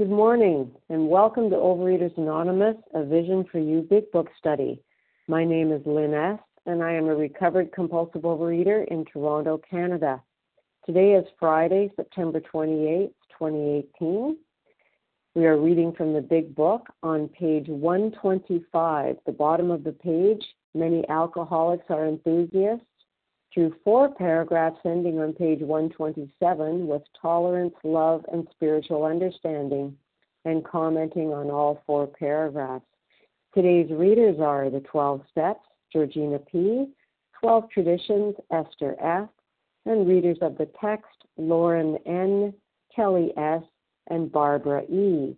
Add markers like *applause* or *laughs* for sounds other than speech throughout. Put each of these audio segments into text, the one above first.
Good morning, and welcome to Overeaters Anonymous, a Vision for You Big Book study. My name is Lynn S., and I am a recovered compulsive overeater in Toronto, Canada. Today is Friday, September 28, 2018. We are reading from the Big Book on page 125, the bottom of the page. Many alcoholics are enthusiasts through four paragraphs ending on page 127 with tolerance, love, and spiritual understanding, and commenting on all four paragraphs. Today's readers are the 12 Steps, Georgina P., 12 Traditions, Esther F., and readers of the text, Lauren N., Kelly S., and Barbara E.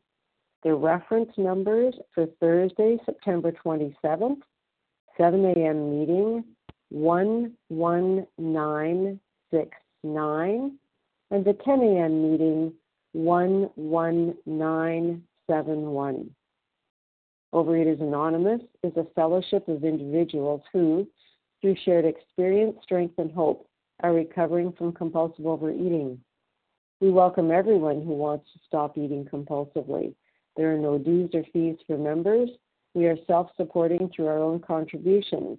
The reference numbers for Thursday, September 27th, 7 a.m. meeting 11969 and the 10 a.m. meeting 11971. Overeaters Anonymous is a fellowship of individuals who, through shared experience, strength, and hope, are recovering from compulsive overeating. We welcome everyone who wants to stop eating compulsively. There are no dues or fees for members. We are self supporting through our own contributions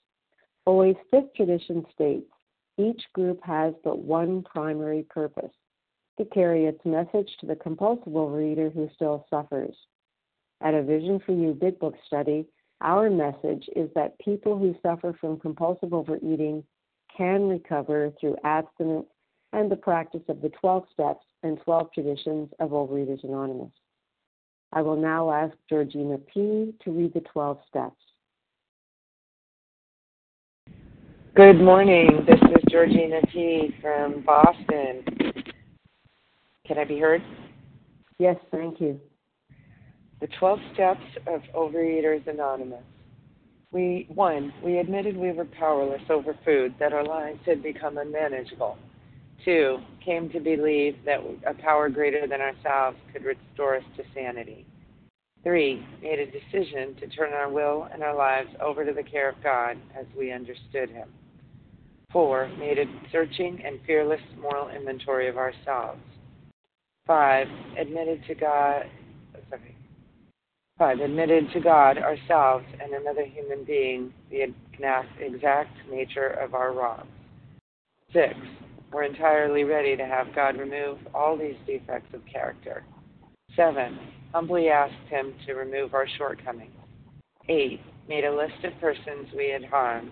OA's fifth tradition states each group has but one primary purpose to carry its message to the compulsive overeater who still suffers. At a Vision for You Big Book study, our message is that people who suffer from compulsive overeating can recover through abstinence and the practice of the 12 steps and 12 traditions of Overeaters Anonymous. I will now ask Georgina P. to read the 12 steps. Good morning. This is Georgina T. from Boston. Can I be heard? Yes, thank you. The 12 steps of Overeaters Anonymous. We one, we admitted we were powerless over food, that our lives had become unmanageable. Two, came to believe that a power greater than ourselves could restore us to sanity. Three, made a decision to turn our will and our lives over to the care of God as we understood Him. Four, made a searching and fearless moral inventory of ourselves. Five, admitted to God, sorry. Five, admitted to God, ourselves, and another human being the exact nature of our wrongs. Six, we're entirely ready to have God remove all these defects of character. Seven, humbly asked Him to remove our shortcomings. Eight, made a list of persons we had harmed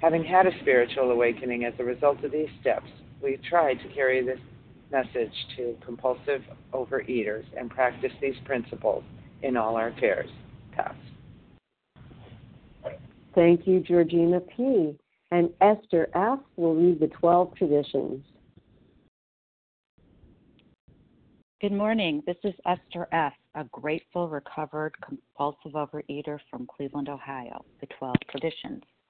Having had a spiritual awakening as a result of these steps, we tried to carry this message to compulsive overeaters and practice these principles in all our affairs. Pass. Thank you, Georgina P. And Esther F. will read the 12 traditions. Good morning. This is Esther F., a grateful, recovered, compulsive overeater from Cleveland, Ohio. The 12 traditions.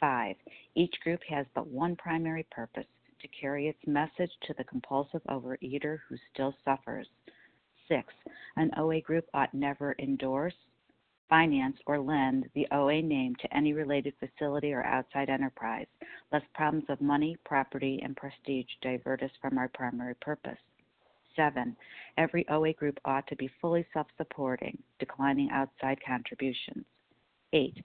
5. Each group has but one primary purpose to carry its message to the compulsive overeater who still suffers. Six, an OA group ought never endorse, finance, or lend the OA name to any related facility or outside enterprise, lest problems of money, property, and prestige divert us from our primary purpose. Seven, every OA group ought to be fully self supporting, declining outside contributions. Eight,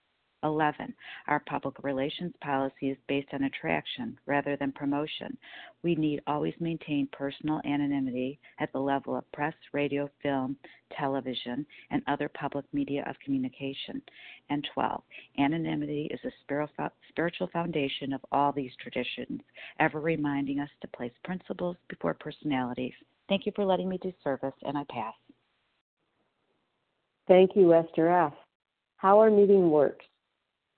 11. Our public relations policy is based on attraction rather than promotion. We need always maintain personal anonymity at the level of press, radio, film, television, and other public media of communication. And 12. Anonymity is the spiritual foundation of all these traditions, ever reminding us to place principles before personalities. Thank you for letting me do service, and I pass. Thank you, Esther F. How our meeting works.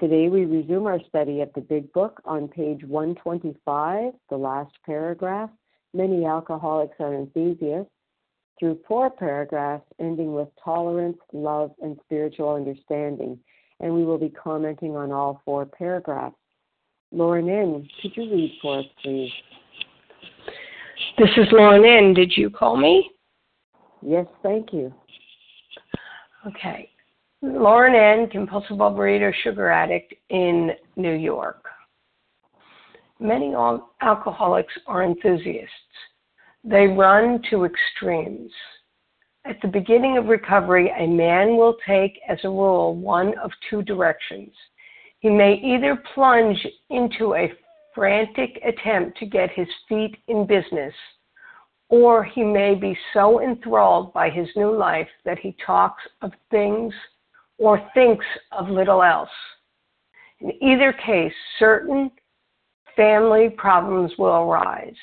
Today we resume our study of the Big Book on page 125, the last paragraph. Many alcoholics are enthusiasts, through four paragraphs ending with tolerance, love, and spiritual understanding. And we will be commenting on all four paragraphs. Lauren N., could you read for us, please? This is Lauren N. Did you call me? Yes, thank you. Okay. Lauren N., compulsive overeater, sugar addict in New York. Many alcoholics are enthusiasts. They run to extremes. At the beginning of recovery, a man will take, as a rule, one of two directions. He may either plunge into a frantic attempt to get his feet in business, or he may be so enthralled by his new life that he talks of things or thinks of little else. In either case, certain family problems will arise.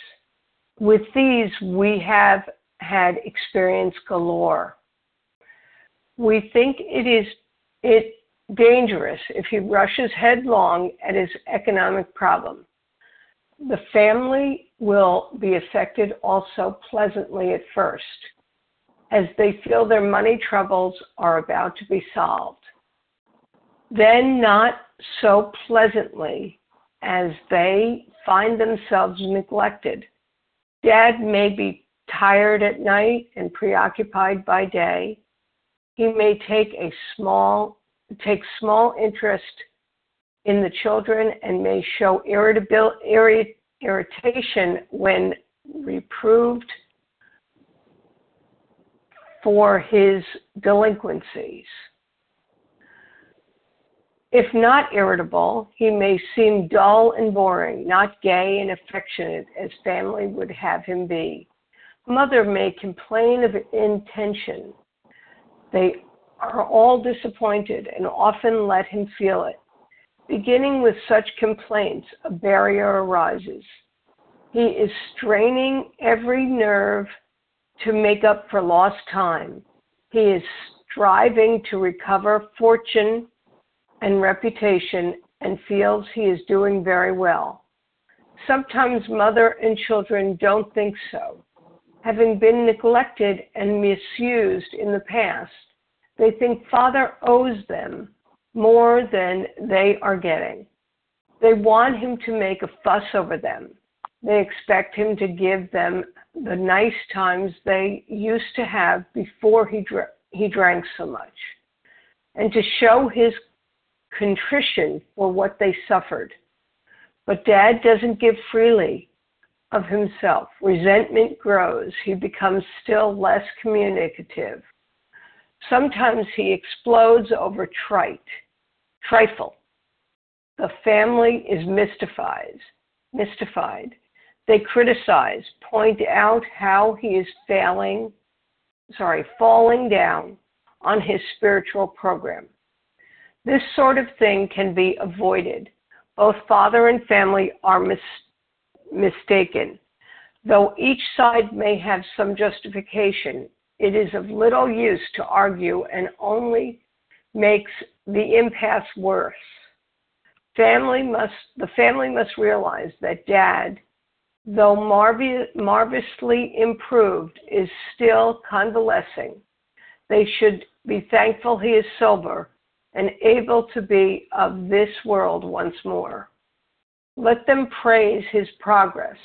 With these, we have had experience galore. We think it is it dangerous if he rushes headlong at his economic problem. The family will be affected also pleasantly at first as they feel their money troubles are about to be solved. Then, not so pleasantly as they find themselves neglected. Dad may be tired at night and preoccupied by day. He may take a small take small interest in the children and may show irritation when reproved for his delinquencies. If not irritable, he may seem dull and boring, not gay and affectionate as family would have him be. Mother may complain of intention. They are all disappointed and often let him feel it. Beginning with such complaints, a barrier arises. He is straining every nerve to make up for lost time. He is striving to recover fortune and reputation and feels he is doing very well. Sometimes mother and children don't think so. Having been neglected and misused in the past, they think father owes them more than they are getting. They want him to make a fuss over them. They expect him to give them the nice times they used to have before he, dr- he drank so much, and to show his contrition for what they suffered. But dad doesn't give freely of himself. Resentment grows. He becomes still less communicative. Sometimes he explodes over trite, trifle. The family is mystified. mystified. They criticize, point out how he is failing, sorry, falling down on his spiritual program. This sort of thing can be avoided. Both father and family are mis- mistaken. Though each side may have some justification, it is of little use to argue and only makes the impasse worse. Family must, the family must realize that dad though marvelously improved, is still convalescing. They should be thankful he is sober and able to be of this world once more. Let them praise his progress.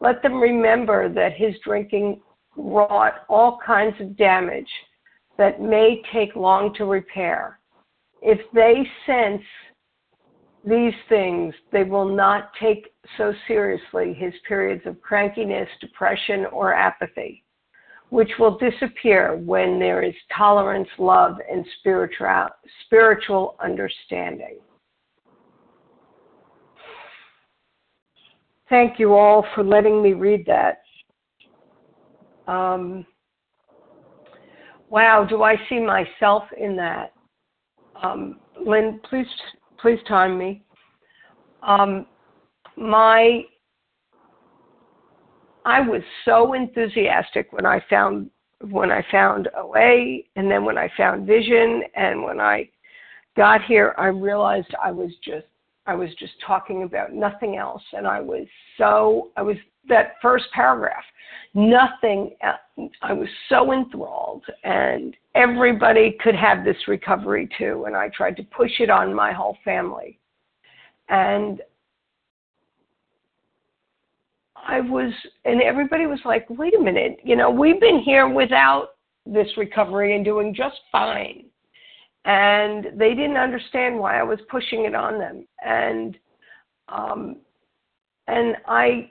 Let them remember that his drinking wrought all kinds of damage that may take long to repair. If they sense these things, they will not take so seriously his periods of crankiness, depression, or apathy, which will disappear when there is tolerance, love, and spiritual, spiritual understanding. Thank you all for letting me read that. Um, wow, do I see myself in that? Um, Lynn, please please time me. Um, my I was so enthusiastic when I found when I found OA and then when I found vision and when I got here I realized I was just I was just talking about nothing else and I was so I was that first paragraph nothing I was so enthralled and everybody could have this recovery too and I tried to push it on my whole family and I was, and everybody was like, wait a minute, you know, we've been here without this recovery and doing just fine. And they didn't understand why I was pushing it on them. And, um, and I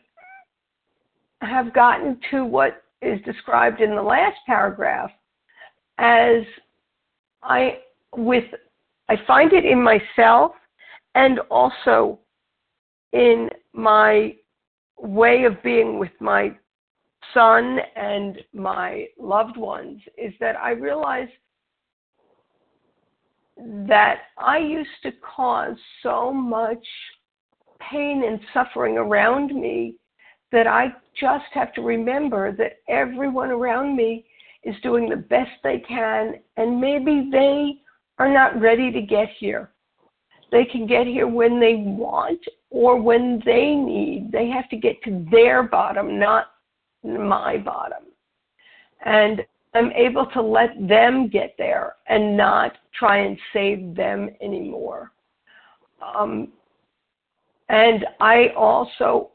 have gotten to what is described in the last paragraph as I, with, I find it in myself and also in my way of being with my son and my loved ones is that I realize that I used to cause so much pain and suffering around me that I just have to remember that everyone around me is doing the best they can, and maybe they are not ready to get here. They can get here when they want or when they need. They have to get to their bottom, not my bottom. And I'm able to let them get there and not try and save them anymore. Um, and I also,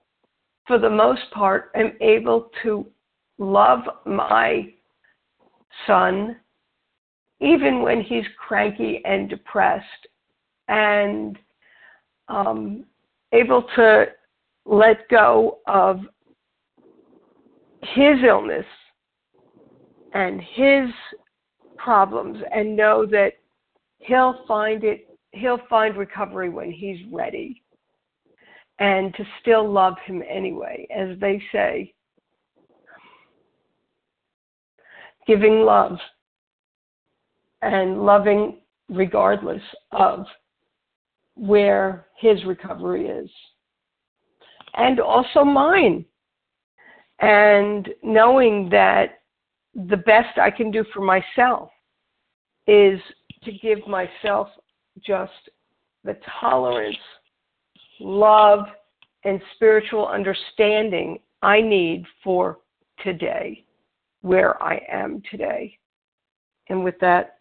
for the most part, am able to love my son even when he's cranky and depressed and um, able to let go of his illness and his problems and know that he'll find it he'll find recovery when he's ready and to still love him anyway as they say giving love and loving regardless of where his recovery is. And also mine. And knowing that the best I can do for myself is to give myself just the tolerance, love, and spiritual understanding I need for today, where I am today. And with that,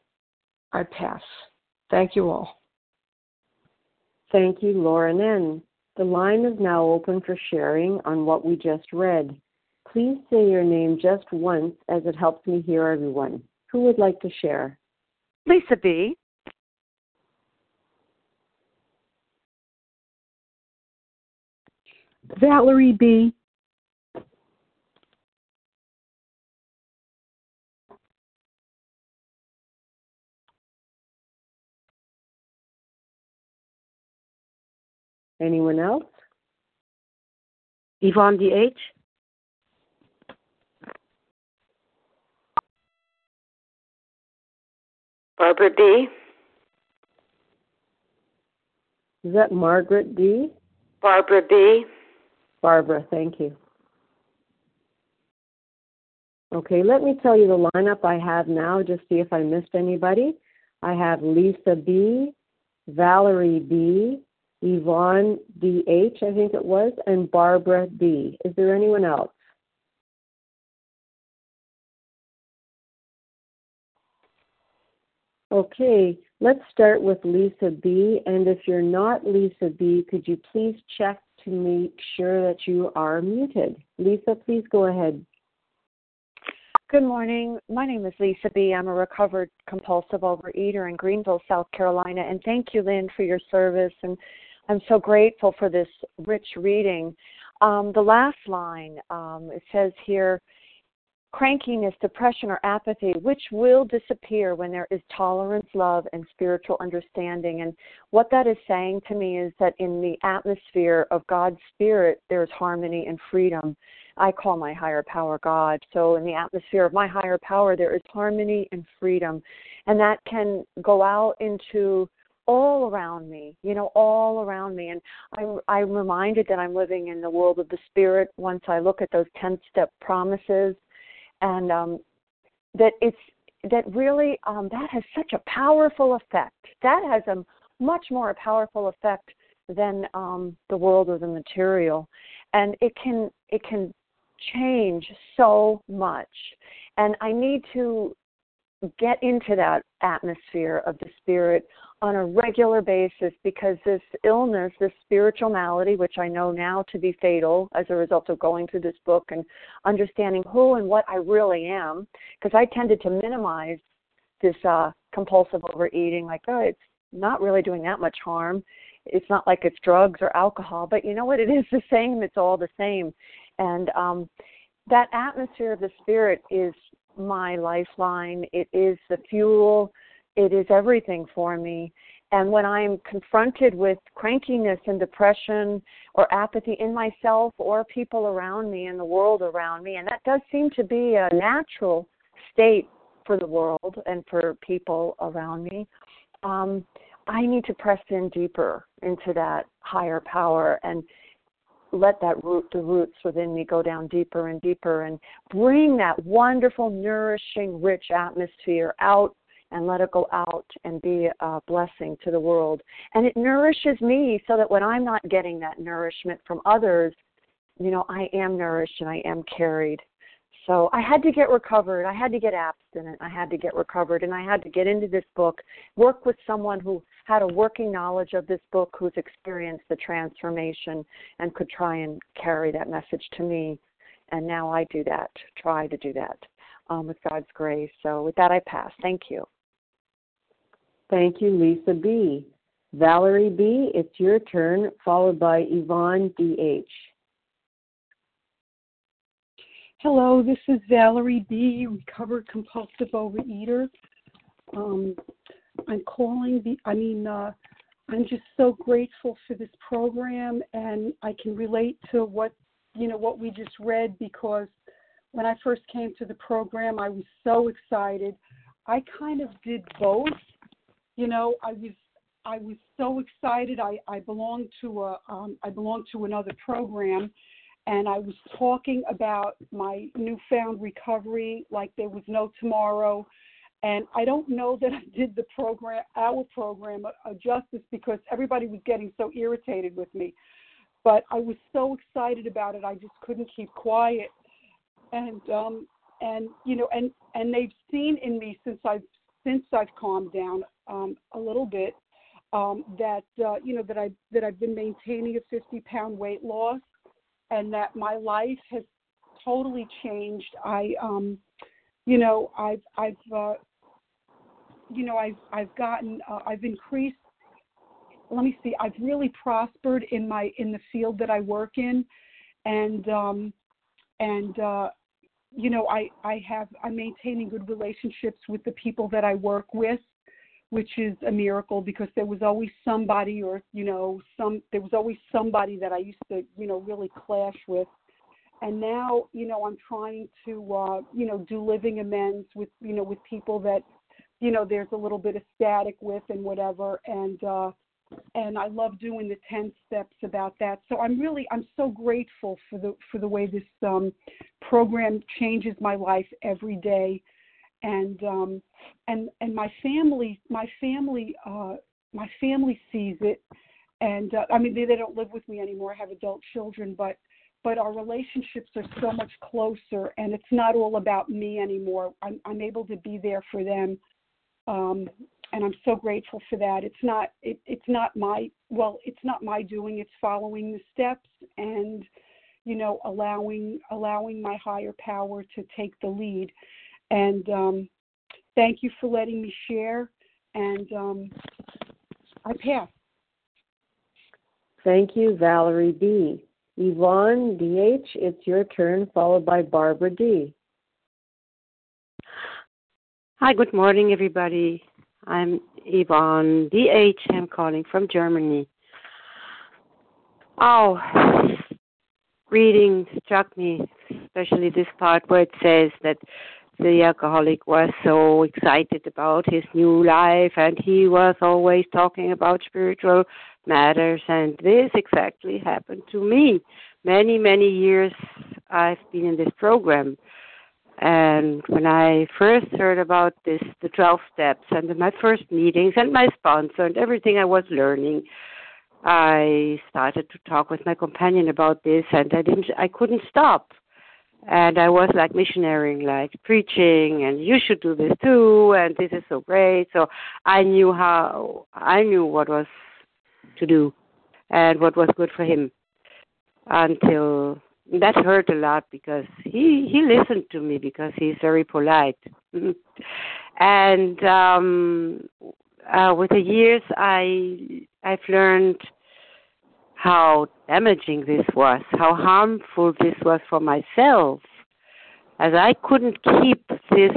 I pass. Thank you all. Thank you, Lauren N. The line is now open for sharing on what we just read. Please say your name just once as it helps me hear everyone. Who would like to share? Lisa B. Valerie B. Anyone else? Yvonne D.H. Barbara B. Is that Margaret D? Barbara B. Barbara, thank you. Okay, let me tell you the lineup I have now, just see if I missed anybody. I have Lisa B, Valerie B, Yvonne D.H., I think it was, and Barbara D. Is there anyone else? Okay, let's start with Lisa B. And if you're not Lisa B, could you please check to make sure that you are muted? Lisa, please go ahead. Good morning. My name is Lisa B. I'm a recovered compulsive overeater in Greenville, South Carolina. And thank you, Lynn, for your service. And I'm so grateful for this rich reading. Um, the last line, um, it says here, crankiness, depression, or apathy, which will disappear when there is tolerance, love, and spiritual understanding. And what that is saying to me is that in the atmosphere of God's Spirit, there's harmony and freedom. I call my higher power God. So, in the atmosphere of my higher power, there is harmony and freedom. And that can go out into all around me, you know, all around me. And I'm, I'm reminded that I'm living in the world of the spirit once I look at those 10 step promises and um, that it's that really um, that has such a powerful effect. That has a much more powerful effect than um, the world or the material, and it can it can change so much. And I need to get into that atmosphere of the spirit on a regular basis because this illness, this spiritual malady, which I know now to be fatal as a result of going through this book and understanding who and what I really am, because I tended to minimize this uh, compulsive overeating, like, oh, it's not really doing that much harm. It's not like it's drugs or alcohol, but you know what? It is the same. It's all the same. And um, that atmosphere of the spirit is my lifeline. It is the fuel it is everything for me. And when I'm confronted with crankiness and depression or apathy in myself or people around me and the world around me, and that does seem to be a natural state for the world and for people around me, um, I need to press in deeper into that higher power and let that root the roots within me go down deeper and deeper and bring that wonderful nourishing rich atmosphere out and let it go out and be a blessing to the world. And it nourishes me so that when I'm not getting that nourishment from others, you know, I am nourished and I am carried. So I had to get recovered. I had to get abstinent. I had to get recovered. And I had to get into this book, work with someone who had a working knowledge of this book, who's experienced the transformation and could try and carry that message to me. And now I do that, try to do that um, with God's grace. So with that, I pass. Thank you. Thank you, Lisa B. Valerie B., it's your turn, followed by Yvonne D.H. Hello, this is Valerie B., recovered compulsive overeater. Um, I'm calling the, I mean, uh, I'm just so grateful for this program, and I can relate to what, you know, what we just read because when I first came to the program, I was so excited. I kind of did both you know, I was I was so excited. I I belonged to a um, I belonged to another program, and I was talking about my newfound recovery like there was no tomorrow. And I don't know that I did the program, our program, a, a justice because everybody was getting so irritated with me. But I was so excited about it, I just couldn't keep quiet. And um, and you know, and and they've seen in me since I've since I've calmed down um, a little bit, um, that uh, you know that I that I've been maintaining a 50 pound weight loss, and that my life has totally changed. I um, you know I've I've uh, you know I've I've gotten uh, I've increased. Let me see. I've really prospered in my in the field that I work in, and um, and uh, you know I I have I'm maintaining good relationships with the people that I work with which is a miracle because there was always somebody or you know some there was always somebody that I used to you know really clash with. And now you know I'm trying to uh you know do living amends with you know with people that you know there's a little bit of static with and whatever. And uh and I love doing the 10 steps about that. So I'm really I'm so grateful for the for the way this um program changes my life every day and um and and my family my family uh my family sees it. And uh, i mean they, they don't live with me anymore. I have adult children but but our relationships are so much closer and it's not all about me anymore. I'm i'm able to be there for them um and i'm so grateful for that. It's not it, it's not my well it's not my doing. It's following the steps and you know allowing allowing my higher power to take the lead and um, thank you for letting me share. And um, I pass. Thank you, Valerie B. Yvonne DH, it's your turn, followed by Barbara D. Hi, good morning, everybody. I'm Yvonne DH. I'm calling from Germany. Oh, reading struck me, especially this part where it says that the alcoholic was so excited about his new life and he was always talking about spiritual matters and this exactly happened to me. Many many years i've been in this program and when i first heard about this the 12 steps and my first meetings and my sponsor and everything i was learning i started to talk with my companion about this and i didn't i couldn't stop and I was like missionarying, like preaching, and you should do this too, and this is so great. So I knew how I knew what was to do, and what was good for him. Until that hurt a lot because he he listened to me because he's very polite, *laughs* and um, uh, with the years I I've learned how damaging this was, how harmful this was for myself, as I couldn't keep this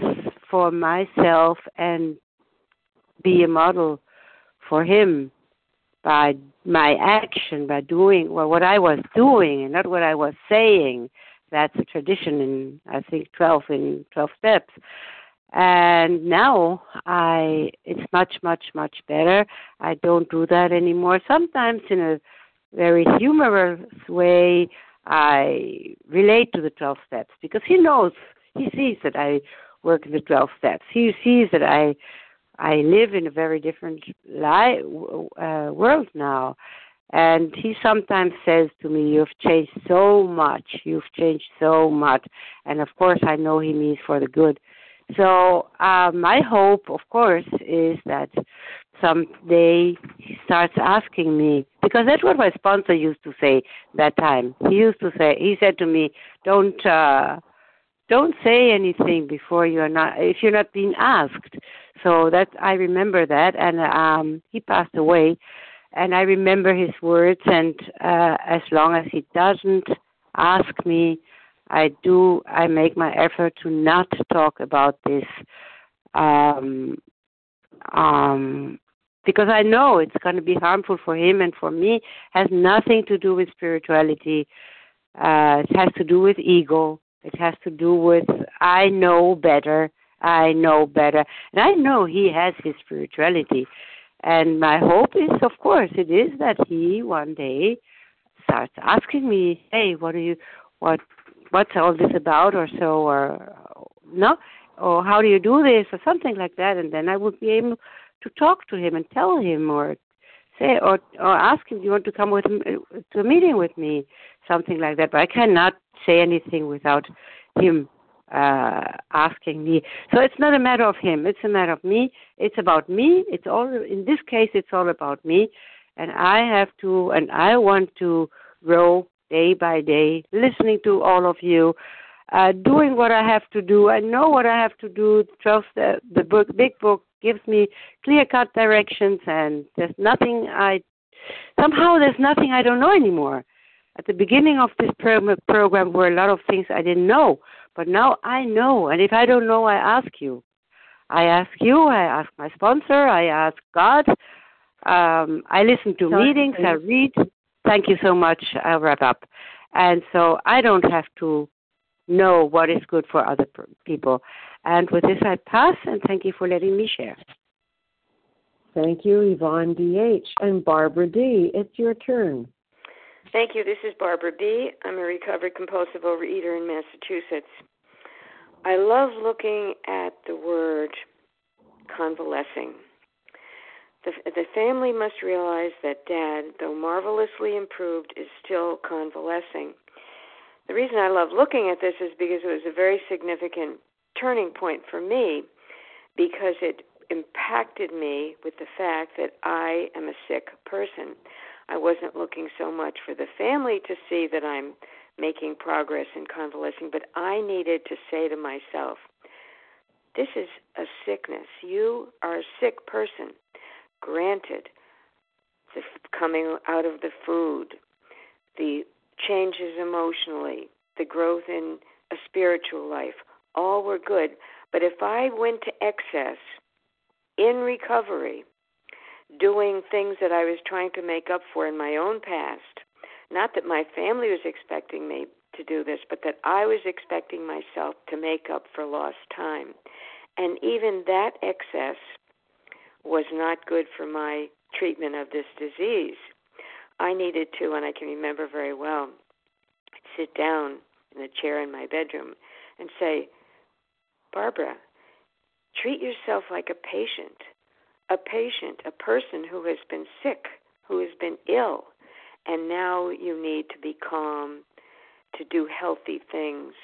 for myself and be a model for him by my action, by doing well, what I was doing and not what I was saying. That's a tradition in, I think, 12 in 12 steps. And now I, it's much, much, much better. I don't do that anymore. Sometimes in a very humorous way, I relate to the 12 steps because he knows, he sees that I work in the 12 steps. He sees that I I live in a very different li- uh, world now. And he sometimes says to me, You've changed so much. You've changed so much. And of course, I know he means for the good. So, uh, my hope, of course, is that someday he starts asking me because that's what my sponsor used to say that time. He used to say he said to me, "Don't uh, don't say anything before you're not if you're not being asked." So that I remember that, and um, he passed away, and I remember his words. And uh, as long as he doesn't ask me, I do. I make my effort to not talk about this. Um, um, because I know it's going to be harmful for him and for me. Has nothing to do with spirituality. Uh, it has to do with ego. It has to do with I know better. I know better, and I know he has his spirituality. And my hope is, of course, it is that he one day starts asking me, "Hey, what are you? What? What's all this about?" or so, or no, or how do you do this, or something like that, and then I would be able to talk to him and tell him or say or or ask him, "Do you want to come with to a meeting with me?" Something like that. But I cannot say anything without him uh, asking me. So it's not a matter of him. It's a matter of me. It's about me. It's all in this case. It's all about me, and I have to and I want to grow day by day, listening to all of you, uh, doing what I have to do. I know what I have to do. Trust the, the book, big book gives me clear cut directions, and there's nothing I somehow there's nothing I don't know anymore. At the beginning of this program were a lot of things I didn't know, but now I know. And if I don't know, I ask you. I ask you. I ask my sponsor. I ask God. Um, I listen to Sorry, meetings. I read. Thank you so much. I'll wrap up. And so I don't have to know what is good for other people. And with this, I pass, and thank you for letting me share. Thank you, Yvonne D.H. And Barbara D., it's your turn. Thank you. This is Barbara B. I'm a recovered compulsive overeater in Massachusetts. I love looking at the word convalescing. The, the family must realize that dad, though marvelously improved, is still convalescing. The reason I love looking at this is because it was a very significant turning point for me because it impacted me with the fact that I am a sick person. I wasn't looking so much for the family to see that I'm making progress in convalescing, but I needed to say to myself, this is a sickness. You are a sick person. Granted, the coming out of the food, the changes emotionally, the growth in a spiritual life, all were good. But if I went to excess in recovery, doing things that I was trying to make up for in my own past. Not that my family was expecting me to do this, but that I was expecting myself to make up for lost time. And even that excess was not good for my treatment of this disease. I needed to, and I can remember very well, sit down in the chair in my bedroom and say, Barbara, treat yourself like a patient a patient, a person who has been sick, who has been ill, and now you need to be calm, to do healthy things.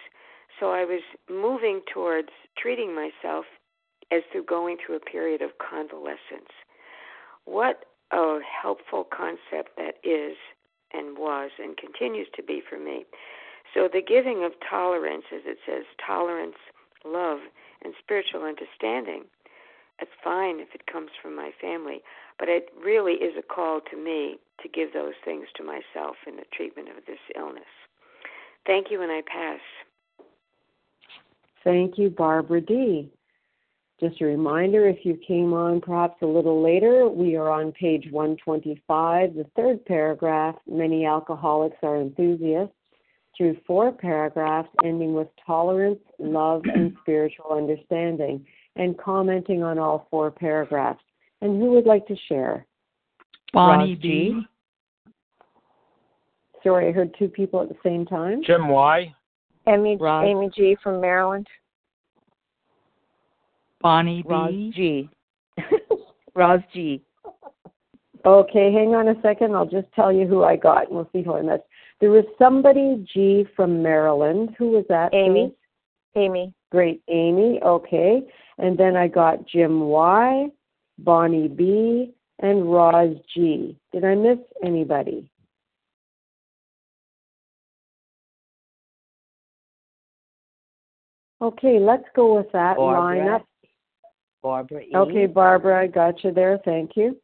So I was moving towards treating myself as through going through a period of convalescence. What a helpful concept that is and was and continues to be for me. So the giving of tolerance, as it says, tolerance, love, and spiritual understanding it's fine if it comes from my family, but it really is a call to me to give those things to myself in the treatment of this illness. Thank you, and I pass. Thank you, Barbara D. Just a reminder if you came on perhaps a little later, we are on page 125, the third paragraph. Many alcoholics are enthusiasts, through four paragraphs ending with tolerance, love, and *clears throat* spiritual understanding and commenting on all four paragraphs. And who would like to share? Bonnie B. Sorry, I heard two people at the same time. Jim Y. Amy, Amy G. from Maryland. Bonnie Roz B. G. *laughs* Roz G. *laughs* Okay, hang on a second. I'll just tell you who I got, and we'll see who I missed. There was somebody G from Maryland. Who was that? Amy. Amy. Great, Amy. Okay. And then I got Jim Y, Bonnie B, and Roz G. Did I miss anybody? Okay, let's go with that Barbara. lineup. Barbara E. Okay, Barbara, I got you there. Thank you.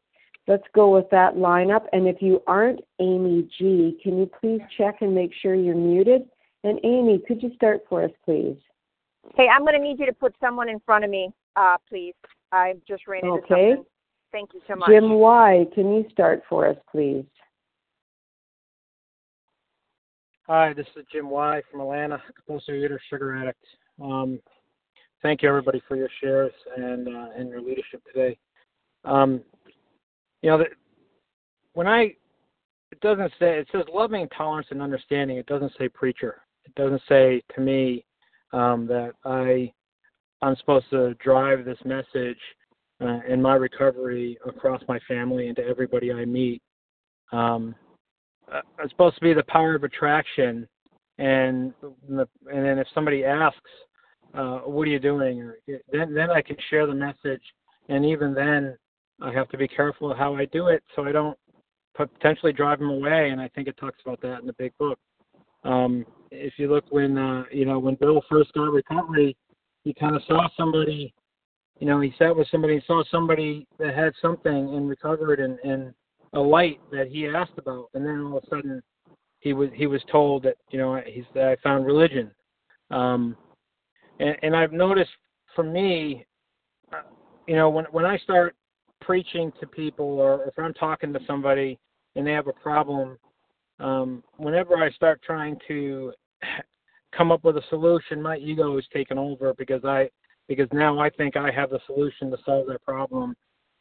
Let's go with that lineup. And if you aren't Amy G, can you please check and make sure you're muted? And Amy, could you start for us, please? Hey, I'm going to need you to put someone in front of me, uh, please. I just ran into okay. something. Thank you so much. Jim Y, can you start for us, please? Hi, this is Jim Y from Atlanta, compulsive eater, sugar addict. Um, thank you everybody for your shares and uh, and your leadership today. Um, you know, when I it doesn't say it says loving tolerance and understanding. It doesn't say preacher. It doesn't say to me um, that I I'm supposed to drive this message uh, in my recovery across my family and to everybody I meet. Um, uh, it's supposed to be the power of attraction, and the, and then if somebody asks, uh, what are you doing? Or then then I can share the message, and even then I have to be careful of how I do it so I don't potentially drive them away. And I think it talks about that in the big book. Um, if you look when uh, you know when Bill first got recovery, he kind of saw somebody. You know, he sat with somebody and saw somebody that had something and recovered and, and a light that he asked about, and then all of a sudden he was he was told that you know he's I found religion, um, and, and I've noticed for me, uh, you know, when when I start preaching to people or if I'm talking to somebody and they have a problem, um, whenever I start trying to *laughs* come up with a solution, my ego is taken over because I because now I think I have the solution to solve their problem,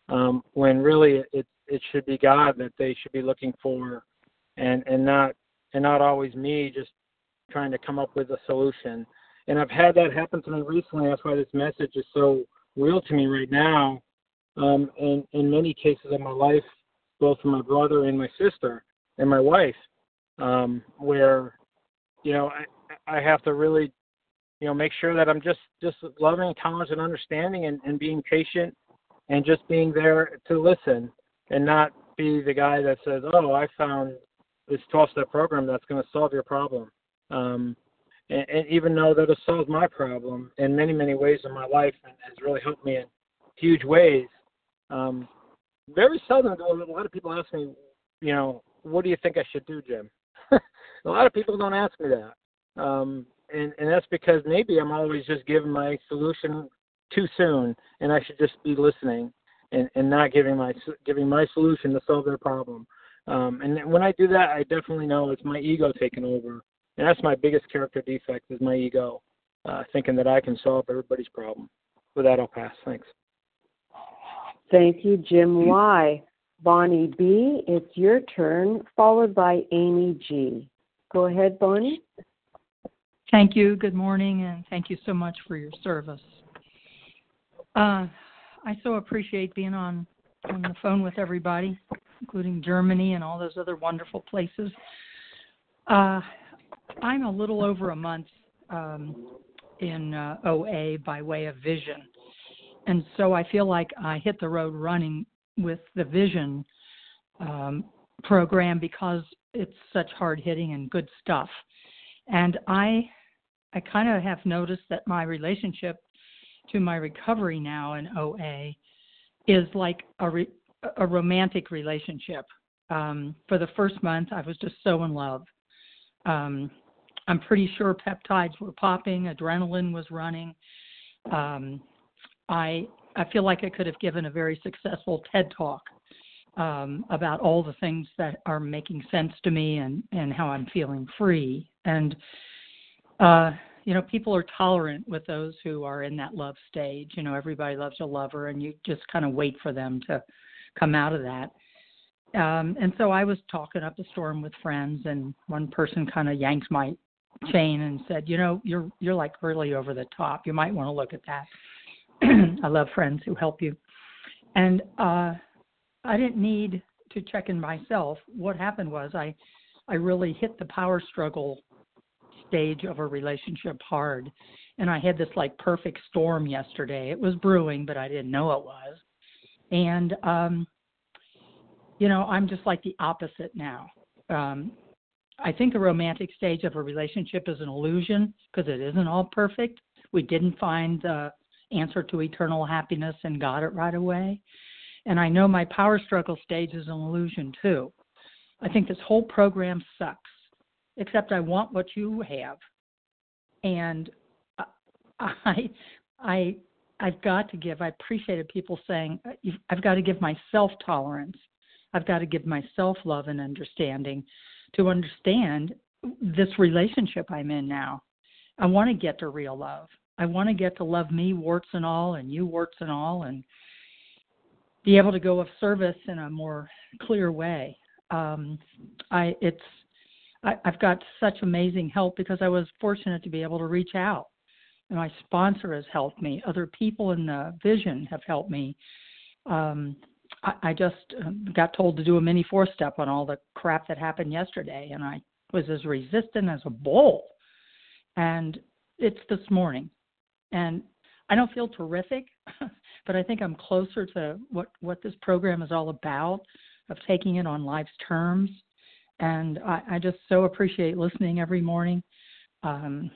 um, when really it it should be God that they should be looking for, and and not and not always me just trying to come up with a solution. And I've had that happen to me recently. That's why this message is so real to me right now. Um, and in many cases of my life, both for my brother and my sister and my wife, um, where you know I, I have to really you know make sure that I'm just just loving, tolerant, and understanding, and, and being patient, and just being there to listen, and not be the guy that says, "Oh, I found this 12 step program that's going to solve your problem. Um, and, and, even though that has solved my problem in many, many ways in my life and has really helped me in huge ways, um, very seldom do a lot of people ask me, you know, what do you think I should do, Jim? *laughs* a lot of people don't ask me that. Um, and, and that's because maybe I'm always just giving my solution too soon and I should just be listening and, and not giving my giving my solution to solve their problem. Um, and when I do that, I definitely know it's my ego taking over, and that's my biggest character defect is my ego, uh, thinking that I can solve everybody's problem. With that, I'll pass. Thanks. Thank you, Jim Y. Bonnie B., it's your turn, followed by Amy G. Go ahead, Bonnie. Thank you. Good morning, and thank you so much for your service. Uh, I so appreciate being on on the phone with everybody including Germany and all those other wonderful places. Uh, I'm a little over a month um, in uh, OA by way of vision. And so I feel like I hit the road running with the vision um, program because it's such hard hitting and good stuff. And I I kind of have noticed that my relationship to my recovery now in OA is like a re- a romantic relationship. Um, for the first month, I was just so in love. Um, I'm pretty sure peptides were popping, adrenaline was running. Um, I I feel like I could have given a very successful TED talk um, about all the things that are making sense to me and and how I'm feeling free. And uh, you know, people are tolerant with those who are in that love stage. You know, everybody loves a lover, and you just kind of wait for them to come out of that. Um, and so I was talking up a storm with friends, and one person kind of yanked my chain and said, "You know, you're you're like really over the top. You might want to look at that." *clears throat* I love friends who help you, and uh, I didn't need to check in myself. What happened was I I really hit the power struggle stage of a relationship hard, and I had this like perfect storm yesterday. It was brewing, but I didn't know it was and um, you know, I'm just like the opposite now. Um, I think a romantic stage of a relationship is an illusion because it isn't all perfect. We didn't find the answer to eternal happiness and got it right away. And I know my power struggle stage is an illusion too. I think this whole program sucks, except I want what you have. And I I I've got to give. I appreciated people saying, uh, I've got to give myself tolerance. I've got to give myself love and understanding to understand this relationship I'm in now. I want to get to real love. I want to get to love me, warts and all, and you, warts and all, and be able to go of service in a more clear way. Um, I it's I, I've got such amazing help because I was fortunate to be able to reach out And my sponsor has helped me. Other people in the vision have helped me. Um, I, I just uh, got told to do a mini four step on all the crap that happened yesterday, and I was as resistant as a bull. And it's this morning, and I don't feel terrific, *laughs* but I think I'm closer to what what this program is all about, of taking it on life's terms, and I, I just so appreciate listening every morning. Um,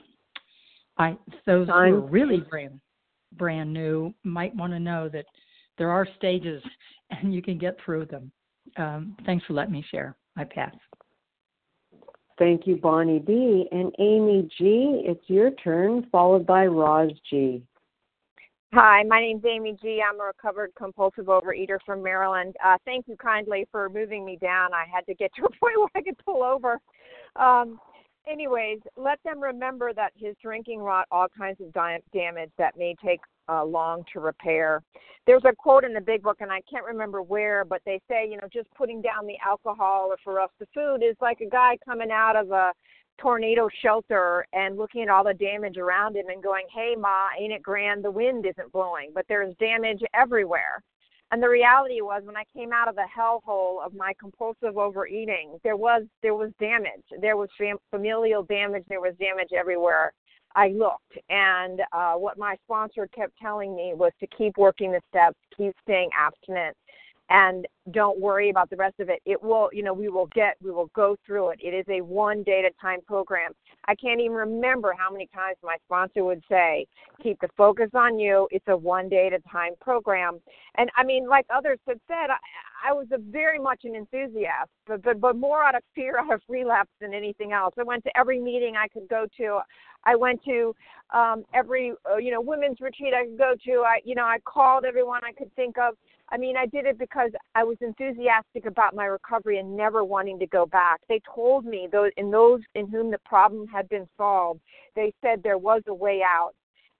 I those who are really brand brand new might want to know that there are stages *laughs* and you can get through them. Um, thanks for letting me share. I pass. Thank you, Bonnie B. And Amy G., it's your turn, followed by Roz G. Hi, my name's Amy G. I'm a recovered compulsive overeater from Maryland. Uh, thank you kindly for moving me down. I had to get to a *laughs* point where I could pull over. Um, anyways, let them remember that his drinking wrought all kinds of damage that may take uh, long to repair. There's a quote in the big book, and I can't remember where, but they say, you know, just putting down the alcohol or for us the food is like a guy coming out of a tornado shelter and looking at all the damage around him and going, hey, Ma, ain't it grand? The wind isn't blowing, but there's damage everywhere. And the reality was when I came out of the hellhole of my compulsive overeating, there was there was damage. There was fam- familial damage. There was damage everywhere I looked. And uh, what my sponsor kept telling me was to keep working the steps, keep staying abstinent, and don't worry about the rest of it. It will, you know, we will get, we will go through it. It is a one day at a time program. I can't even remember how many times my sponsor would say, keep the focus on you. It's a one day at a time program. And I mean, like others have said, I, I was a very much an enthusiast, but, but, but more out of fear *laughs* out of relapse than anything else. I went to every meeting I could go to. I went to um, every, uh, you know, women's retreat I could go to. I, you know, I called everyone I could think of I mean, I did it because I was enthusiastic about my recovery and never wanting to go back. They told me those in those in whom the problem had been solved, they said there was a way out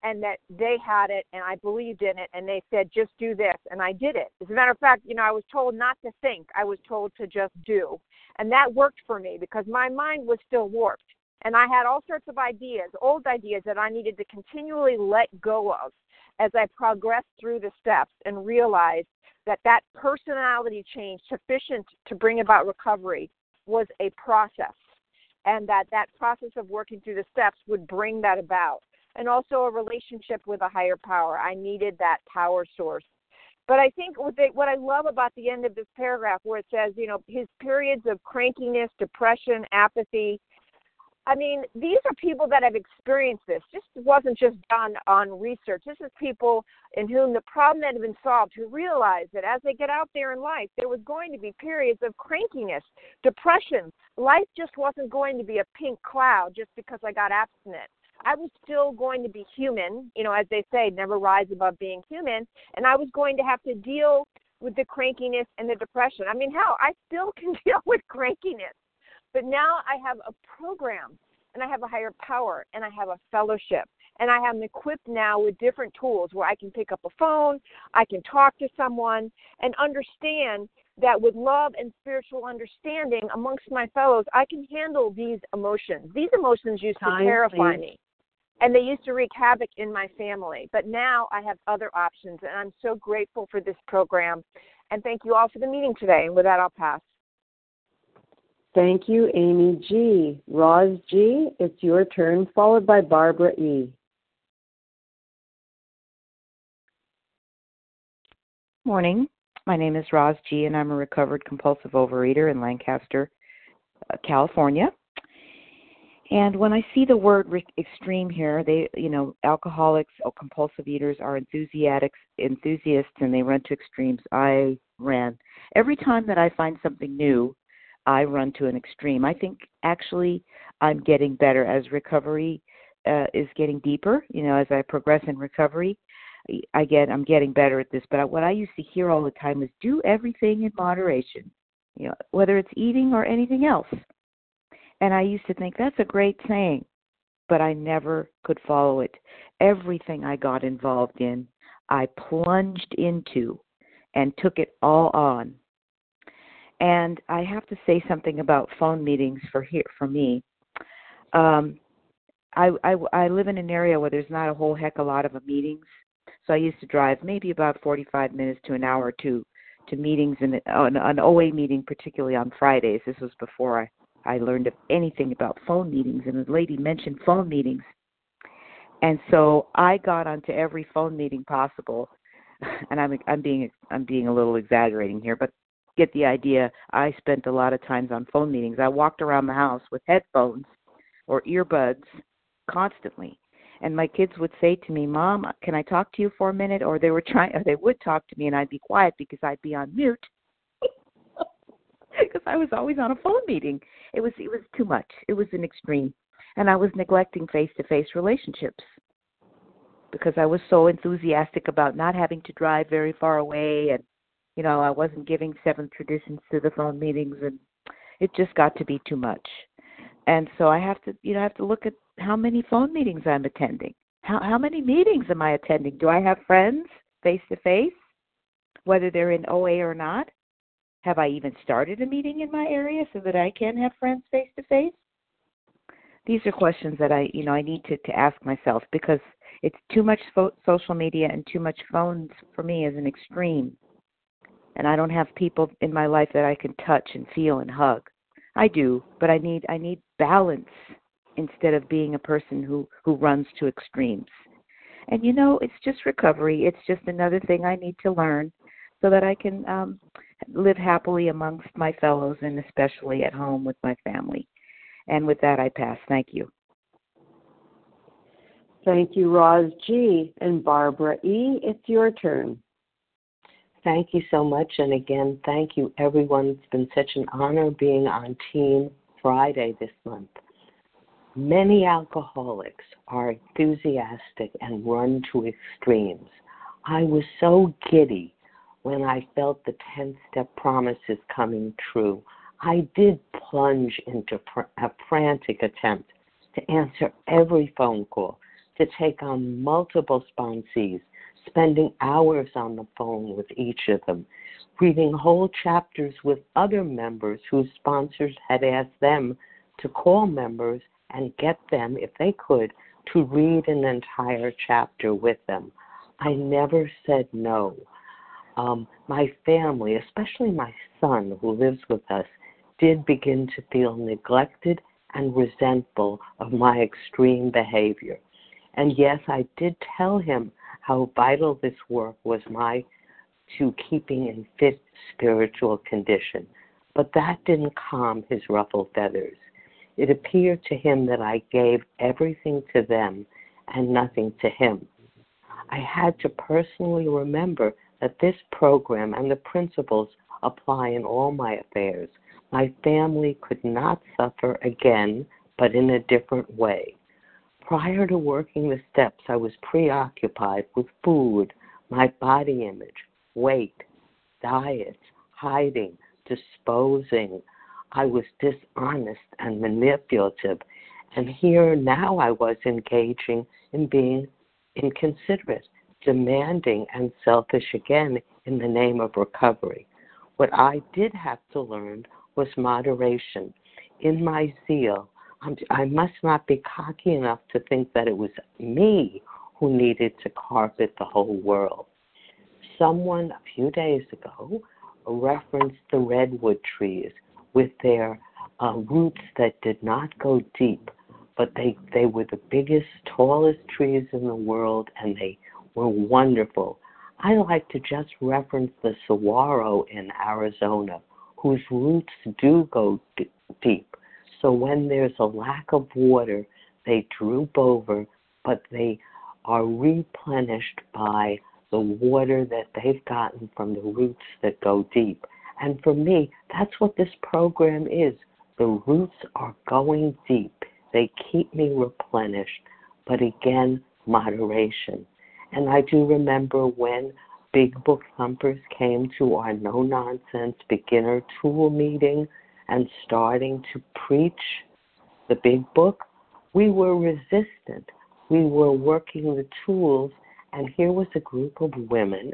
and that they had it and I believed in it and they said just do this and I did it. As a matter of fact, you know, I was told not to think. I was told to just do. And that worked for me because my mind was still warped. And I had all sorts of ideas, old ideas that I needed to continually let go of as I progressed through the steps and realized that that personality change sufficient to bring about recovery was a process and that that process of working through the steps would bring that about and also a relationship with a higher power. I needed that power source. But i think what, they, what i love about the end of this paragraph where it says you know his periods of crankiness depression apathy I mean, these are people that have experienced this. This wasn't just done on research. This is people in whom the problem had been solved who realized that as they get out there in life, there was going to be periods of crankiness, depression. Life just wasn't going to be a pink cloud just because I got abstinent. I was still going to be human, you know, as they say, never rise above being human, and I was going to have to deal with the crankiness and the depression. I mean, hell, I still *laughs* can deal with crankiness. But now I have a program and I have a higher power and I have a fellowship and I am equipped now with different tools where I can pick up a phone, I can talk to someone and understand that with love and spiritual understanding amongst my fellows, I can handle these emotions. These emotions used to terrify please. me and they used to wreak havoc in my family. But now I have other options and I'm so grateful for this program. And thank you all for the meeting today. And with that, I'll pass. Thank you, Amy G. Roz G., it's your turn, followed by Barbara E. Morning. My name is Roz G., and I'm a recovered compulsive overeater in Lancaster, uh, California. And when I see the word re- extreme here, they, you know, alcoholics or compulsive eaters are enthusiasts, enthusiasts, and they run to extremes. I ran every time that I find something new I run to an extreme. I think actually I'm getting better as recovery uh, is getting deeper. You know, as I progress in recovery, I get I'm getting better at this. But what I used to hear all the time is do everything in moderation. You know, whether it's eating or anything else. And I used to think that's a great saying, but I never could follow it. Everything I got involved in, I plunged into and took it all on and I have to say something about phone meetings for here for me. Um, I, I I live in an area where there's not a whole heck a lot of meetings, so I used to drive maybe about 45 minutes to an hour to to meetings and an, an OA meeting, particularly on Fridays. This was before I I learned of anything about phone meetings, and the lady mentioned phone meetings, And so I got onto every phone meeting possible, *laughs* and I'm I'm being I'm being a little exaggerating here, but get the idea. I spent a lot of times on phone meetings. I walked around the house with headphones or earbuds constantly. And my kids would say to me, "Mom, can I talk to you for a minute?" Or they were trying, or they would talk to me, and I'd be quiet because I'd be on mute *laughs* because I was always on a phone meeting. It was it was too much. It was an extreme, and I was neglecting face-to-face relationships because I was so enthusiastic about not having to drive very far away and you know, I wasn't giving seventh traditions to the phone meetings and it just got to be too much. And so I have to, you know, I have to look at how many phone meetings I'm attending. How how many meetings am I attending? Do I have friends face to face, whether they're in OA or not? Have I even started a meeting in my area so that I can have friends face to face? These are questions that I, you know, I need to to ask myself because it's too much fo- social media and too much phones for me is an extreme. And I don't have people in my life that I can touch and feel and hug. I do, but I need I need balance instead of being a person who who runs to extremes. And you know, it's just recovery. It's just another thing I need to learn so that I can um live happily amongst my fellows and especially at home with my family. And with that I pass. Thank you. Thank you, Roz G. And Barbara E., it's your turn. Thank you so much. And again, thank you, everyone. It's been such an honor being on Team Friday this month. Many alcoholics are enthusiastic and run to extremes. I was so giddy when I felt the 10 step promises coming true. I did plunge into a frantic attempt to answer every phone call, to take on multiple sponsees, spending hours on the phone with each of them, reading whole chapters with other members whose sponsors had asked them to call members and get them, if they could, to read an entire chapter with them. I never said no. Um, my family, especially my son who lives with us, did begin to feel neglected and resentful of my extreme behavior. And yes, I did tell him how vital this work was my to keeping in fit spiritual condition. But that didn't calm his ruffled feathers. It appeared to him that I gave everything to them and nothing to him. I had to personally remember that this program and the principles apply in all my affairs. My family could not suffer again, but in a different way. Prior to working the steps, I was preoccupied with food, my body image, weight, diets, hiding, disposing. I was dishonest and manipulative. And here now I was engaging in being inconsiderate, demanding, and selfish again in the name of recovery. What I did have to learn was moderation. In my zeal, I'm, I must not be cocky enough to think that it was me who needed to carpet the whole world. Someone a few days ago referenced the redwood trees with their uh, roots that did not go deep, but they, they were the biggest, tallest trees in the world, and they were wonderful. I like to just reference the saguaro in Arizona, whose roots do go d- deep. So when there's a lack of water, they droop over, but they are replenished by the water that they've gotten from the roots that go deep. And for me, that's what this program is. The roots are going deep. They keep me replenished, but again, moderation. And I do remember when Big Book Thumpers came to our no nonsense beginner tool meeting and starting to preach the big book, we were resistant. We were working the tools, and here was a group of women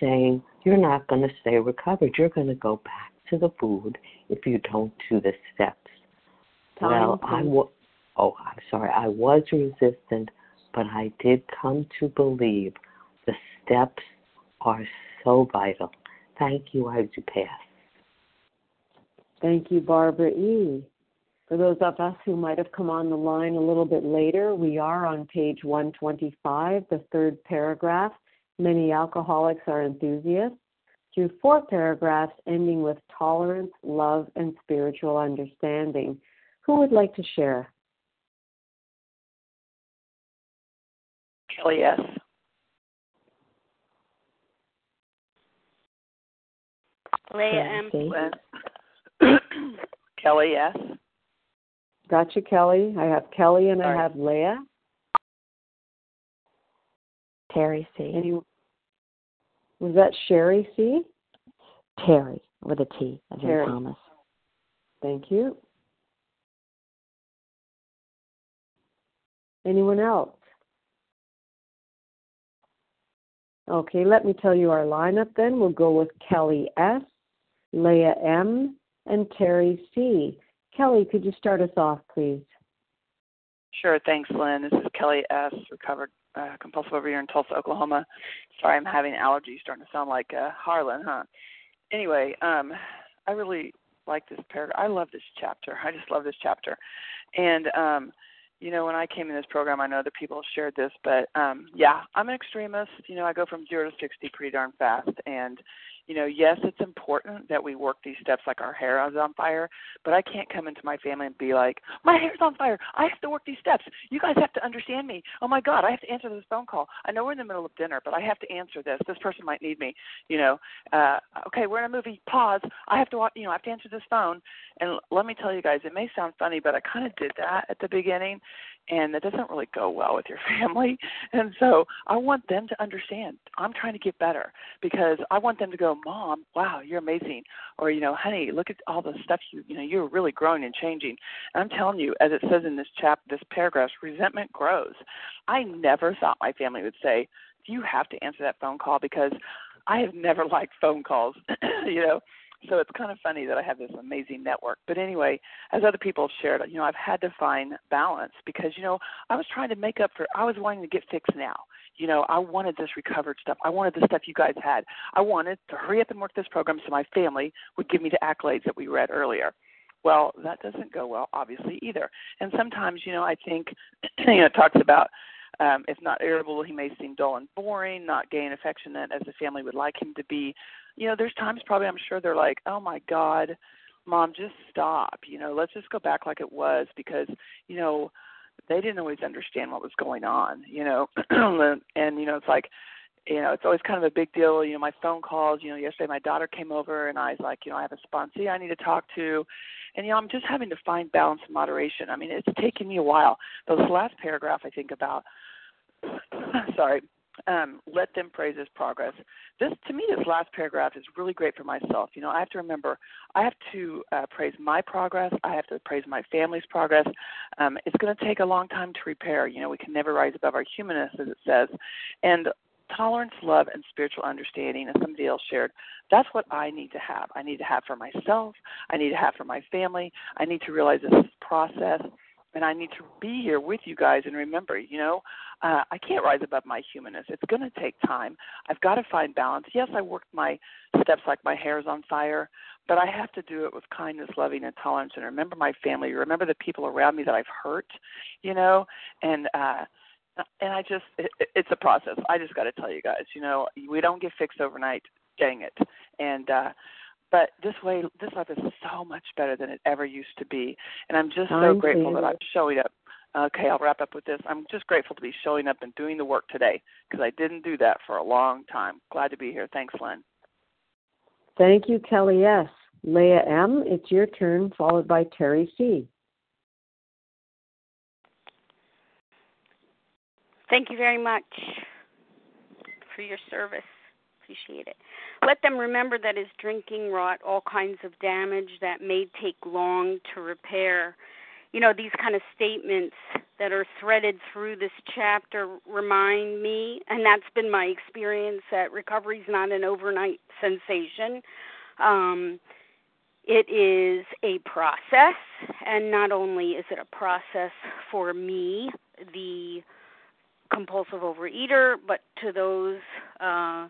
saying, You're not going to stay recovered. You're going to go back to the food if you don't do the steps. Time well, I was, oh, I'm sorry, I was resistant, but I did come to believe the steps are so vital. Thank you. I do pass. Thank you, Barbara E. For those of us who might have come on the line a little bit later, we are on page 125, the third paragraph. Many alcoholics are enthusiasts, through four paragraphs ending with tolerance, love, and spiritual understanding. Who would like to share? Kelly S. Leah M. Kelly S. Gotcha, Kelly. I have Kelly and Sorry. I have Leah. Terry C. Any, was that Sherry C? Terry with a T, as in Terry. Thomas. Thank you. Anyone else? Okay, let me tell you our lineup then. We'll go with Kelly S, Leah M, and Terry C. Kelly, could you start us off, please? Sure, thanks, Lynn. This is Kelly S., recovered uh, compulsive overeater in Tulsa, Oklahoma. Sorry, I'm having allergies, starting to sound like uh, Harlan, huh? Anyway, um, I really like this paragraph. I love this chapter. I just love this chapter. And, um, you know, when I came in this program, I know other people have shared this, but um, yeah, I'm an extremist. You know, I go from zero to 60 pretty darn fast. And, you know, yes, it's important that we work these steps like our hair is on fire, but I can't come into my family and be like, my hair's on fire. I have to work these steps. You guys have to understand me. Oh my God, I have to answer this phone call. I know we're in the middle of dinner, but I have to answer this. This person might need me. You know, uh, okay, we're in a movie. Pause. I have to, wa- you know, I have to answer this phone. And let me tell you guys, it may sound funny, but I kind of did that at the beginning, and that doesn't really go well with your *laughs* family. And so I want them to understand. I'm trying to get better because I want them to go, Mom, wow, you're amazing, or you know, honey, look at all the stuff you, you know, you're really growing and changing. And I'm telling you, as it says in this chap, this paragraph, resentment grows. I never thought my family would say, Do you have to answer that phone call? Because I have never liked phone calls, *clears throat* you know. So it's kind of funny that I have this amazing network. But anyway, as other people have shared, you know, I've had to find balance because, you know, I was trying to make up for I was wanting to get fixed now. You know, I wanted this recovered stuff. I wanted the stuff you guys had. I wanted to hurry up and work this program so my family would give me the accolades that we read earlier. Well, that doesn't go well, obviously, either. And sometimes, you know, I think, *clears throat* you know, it talks about um, if not irritable, he may seem dull and boring, not gay and affectionate as the family would like him to be. You know, there's times probably I'm sure they're like, oh my God, mom, just stop. You know, let's just go back like it was because, you know, they didn't always understand what was going on, you know. *clears throat* and, you know, it's like, you know, it's always kind of a big deal. You know, my phone calls, you know, yesterday my daughter came over and I was like, you know, I have a sponsee I need to talk to. And, you know, I'm just having to find balance and moderation. I mean, it's taken me a while. Those last paragraph I think about, *sniffs* sorry, um, let them praise his progress. This, to me, this last paragraph is really great for myself. You know, I have to remember, I have to uh, praise my progress. I have to praise my family's progress. Um, it's going to take a long time to repair. You know, we can never rise above our humanness, as it says. And tolerance, love, and spiritual understanding, as somebody else shared, that's what I need to have. I need to have for myself. I need to have for my family. I need to realize this is process, and I need to be here with you guys and remember, you know, uh, I can't rise above my humanness. It's going to take time. I've got to find balance. Yes, I worked my steps like my hair is on fire, but I have to do it with kindness, loving, and tolerance, and remember my family. Remember the people around me that I've hurt, you know, and. uh and I just it, it's a process. I just got to tell you guys, you know, we don't get fixed overnight. Dang it. And uh but this way this life is so much better than it ever used to be. And I'm just so I'm grateful that. I'm showing up. Okay, I'll wrap up with this. I'm just grateful to be showing up and doing the work today because I didn't do that for a long time. Glad to be here. Thanks, Lynn. Thank you, Kelly S. Leah M., it's your turn, followed by Terry C. Thank you very much for your service. Appreciate it. Let them remember that his drinking wrought all kinds of damage that may take long to repair. You know, these kind of statements that are threaded through this chapter remind me, and that's been my experience, that recovery is not an overnight sensation. Um, it is a process, and not only is it a process for me, the compulsive overeater, but to those uh,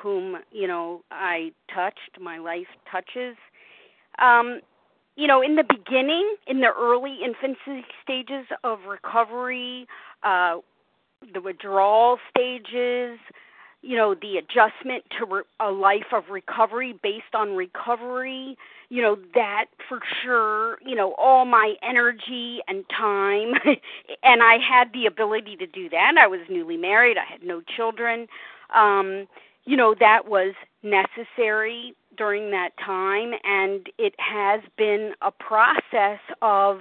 whom you know I touched, my life touches. Um, you know, in the beginning, in the early infancy stages of recovery, uh, the withdrawal stages, you know, the adjustment to re- a life of recovery based on recovery, you know, that for sure, you know, all my energy and time, *laughs* and I had the ability to do that. I was newly married, I had no children. Um, you know, that was necessary during that time, and it has been a process of,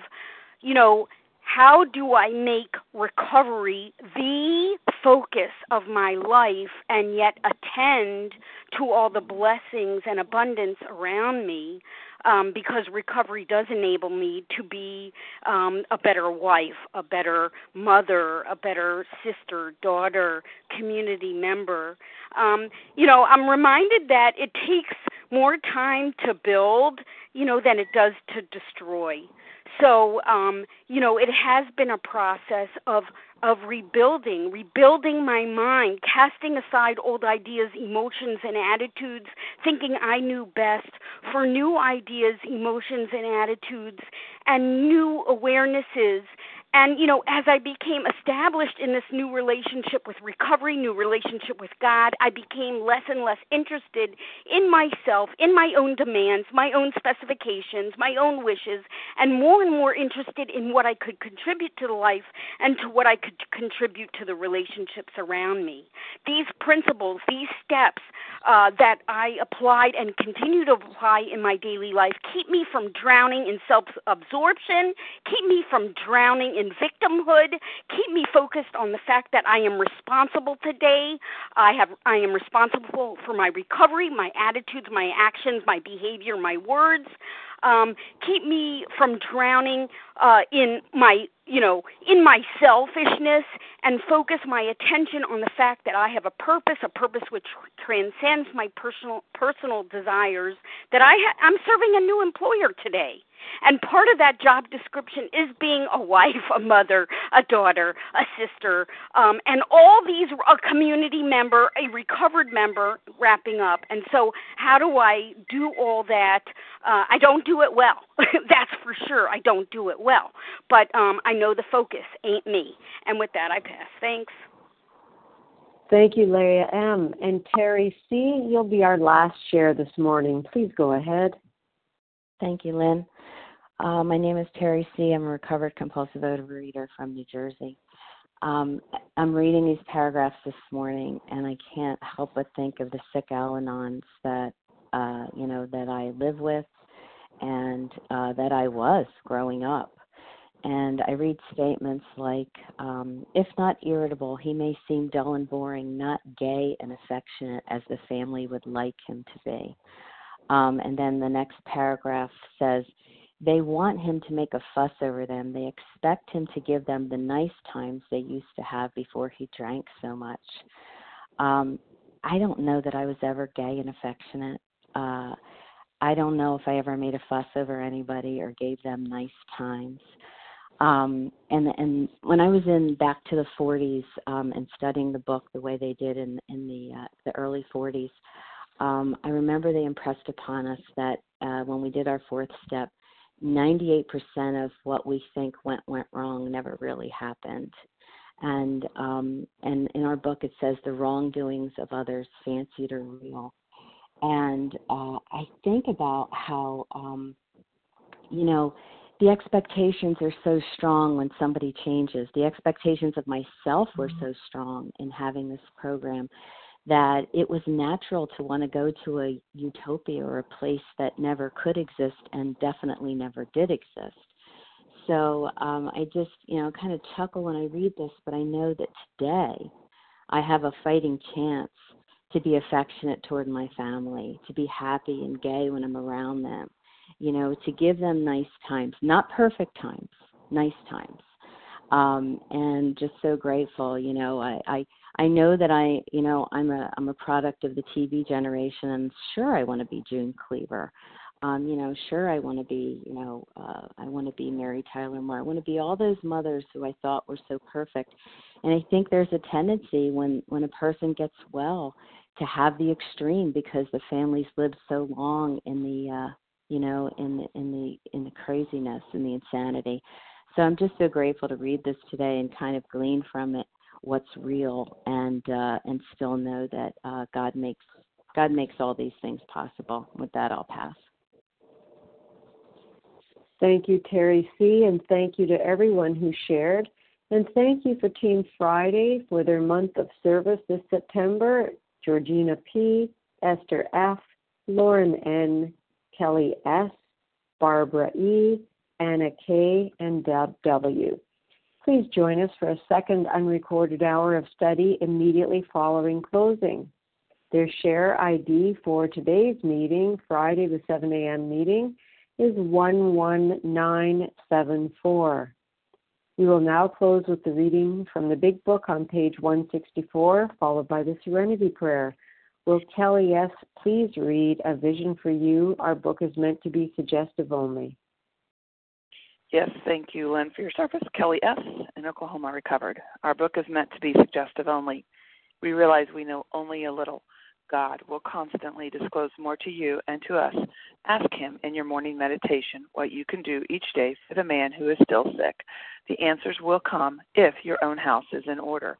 you know, how do I make recovery the focus of my life and yet attend to all the blessings and abundance around me? Um, because recovery does enable me to be um, a better wife, a better mother, a better sister, daughter, community member. Um, you know, I'm reminded that it takes more time to build, you know, than it does to destroy. So, um, you know, it has been a process of of rebuilding, rebuilding my mind, casting aside old ideas, emotions, and attitudes, thinking I knew best for new ideas, emotions, and attitudes, and new awarenesses and, you know, as I became established in this new relationship with recovery, new relationship with God, I became less and less interested in myself, in my own demands, my own specifications, my own wishes, and more and more interested in what I could contribute to the life and to what I could contribute to the relationships around me. These principles, these steps uh, that I applied and continue to apply in my daily life keep me from drowning in self absorption, keep me from drowning in victimhood, keep me focused on the fact that I am responsible today. I have I am responsible for my recovery, my attitudes, my actions, my behavior, my words. Um, keep me from drowning uh, in my you know in my selfishness and focus my attention on the fact that I have a purpose, a purpose which transcends my personal personal desires. That I ha- I'm serving a new employer today. And part of that job description is being a wife, a mother, a daughter, a sister, um, and all these a community member, a recovered member, wrapping up. And so, how do I do all that? Uh, I don't do it well. *laughs* That's for sure. I don't do it well. But um, I know the focus ain't me. And with that, I pass. Thanks. Thank you, Leah M. And Terry C., you'll be our last share this morning. Please go ahead. Thank you, Lynn. Uh, my name is Terry C. I'm a recovered compulsive overeater from New Jersey. Um, I'm reading these paragraphs this morning, and I can't help but think of the sick Al-Anons that uh, you know that I live with, and uh, that I was growing up. And I read statements like, um, if not irritable, he may seem dull and boring, not gay and affectionate as the family would like him to be. Um, and then the next paragraph says, they want him to make a fuss over them. They expect him to give them the nice times they used to have before he drank so much. Um, I don't know that I was ever gay and affectionate. Uh, I don't know if I ever made a fuss over anybody or gave them nice times. Um, and and when I was in back to the 40s um, and studying the book the way they did in in the uh, the early 40s, um, I remember they impressed upon us that uh, when we did our fourth step, 98% of what we think went went wrong never really happened. And um, and in our book it says the wrongdoings of others fancied or real. And uh, I think about how um, you know the expectations are so strong when somebody changes. The expectations of myself were so strong in having this program that it was natural to want to go to a utopia or a place that never could exist and definitely never did exist. So um, I just, you know, kind of chuckle when I read this, but I know that today I have a fighting chance to be affectionate toward my family, to be happy and gay when I'm around them, you know, to give them nice times, not perfect times, nice times. Um, and just so grateful, you know, I, I I know that I, you know, I'm a I'm a product of the TV generation, and sure I want to be June Cleaver. Um, you know, sure I want to be, you know, uh, I want to be Mary Tyler Moore. I want to be all those mothers who I thought were so perfect. And I think there's a tendency when when a person gets well to have the extreme because the families lived so long in the uh, you know, in the in the in the craziness and the insanity. So I'm just so grateful to read this today and kind of glean from it what's real and uh, and still know that uh, God makes God makes all these things possible. With that, I'll pass. Thank you, Terry C., and thank you to everyone who shared. And thank you for Team Friday for their month of service this September. Georgina P., Esther F., Lauren N., Kelly S., Barbara E., Anna K., and Deb W. Please join us for a second unrecorded hour of study immediately following closing. Their share ID for today's meeting, Friday the 7 a.m. meeting, is 11974. We will now close with the reading from the Big Book on page 164, followed by the Serenity Prayer. Will Kelly S. please read A Vision for You? Our book is meant to be suggestive only. Yes, thank you, Lynn, for your service. Kelly S. in Oklahoma Recovered. Our book is meant to be suggestive only. We realize we know only a little. God will constantly disclose more to you and to us. Ask Him in your morning meditation what you can do each day for the man who is still sick. The answers will come if your own house is in order.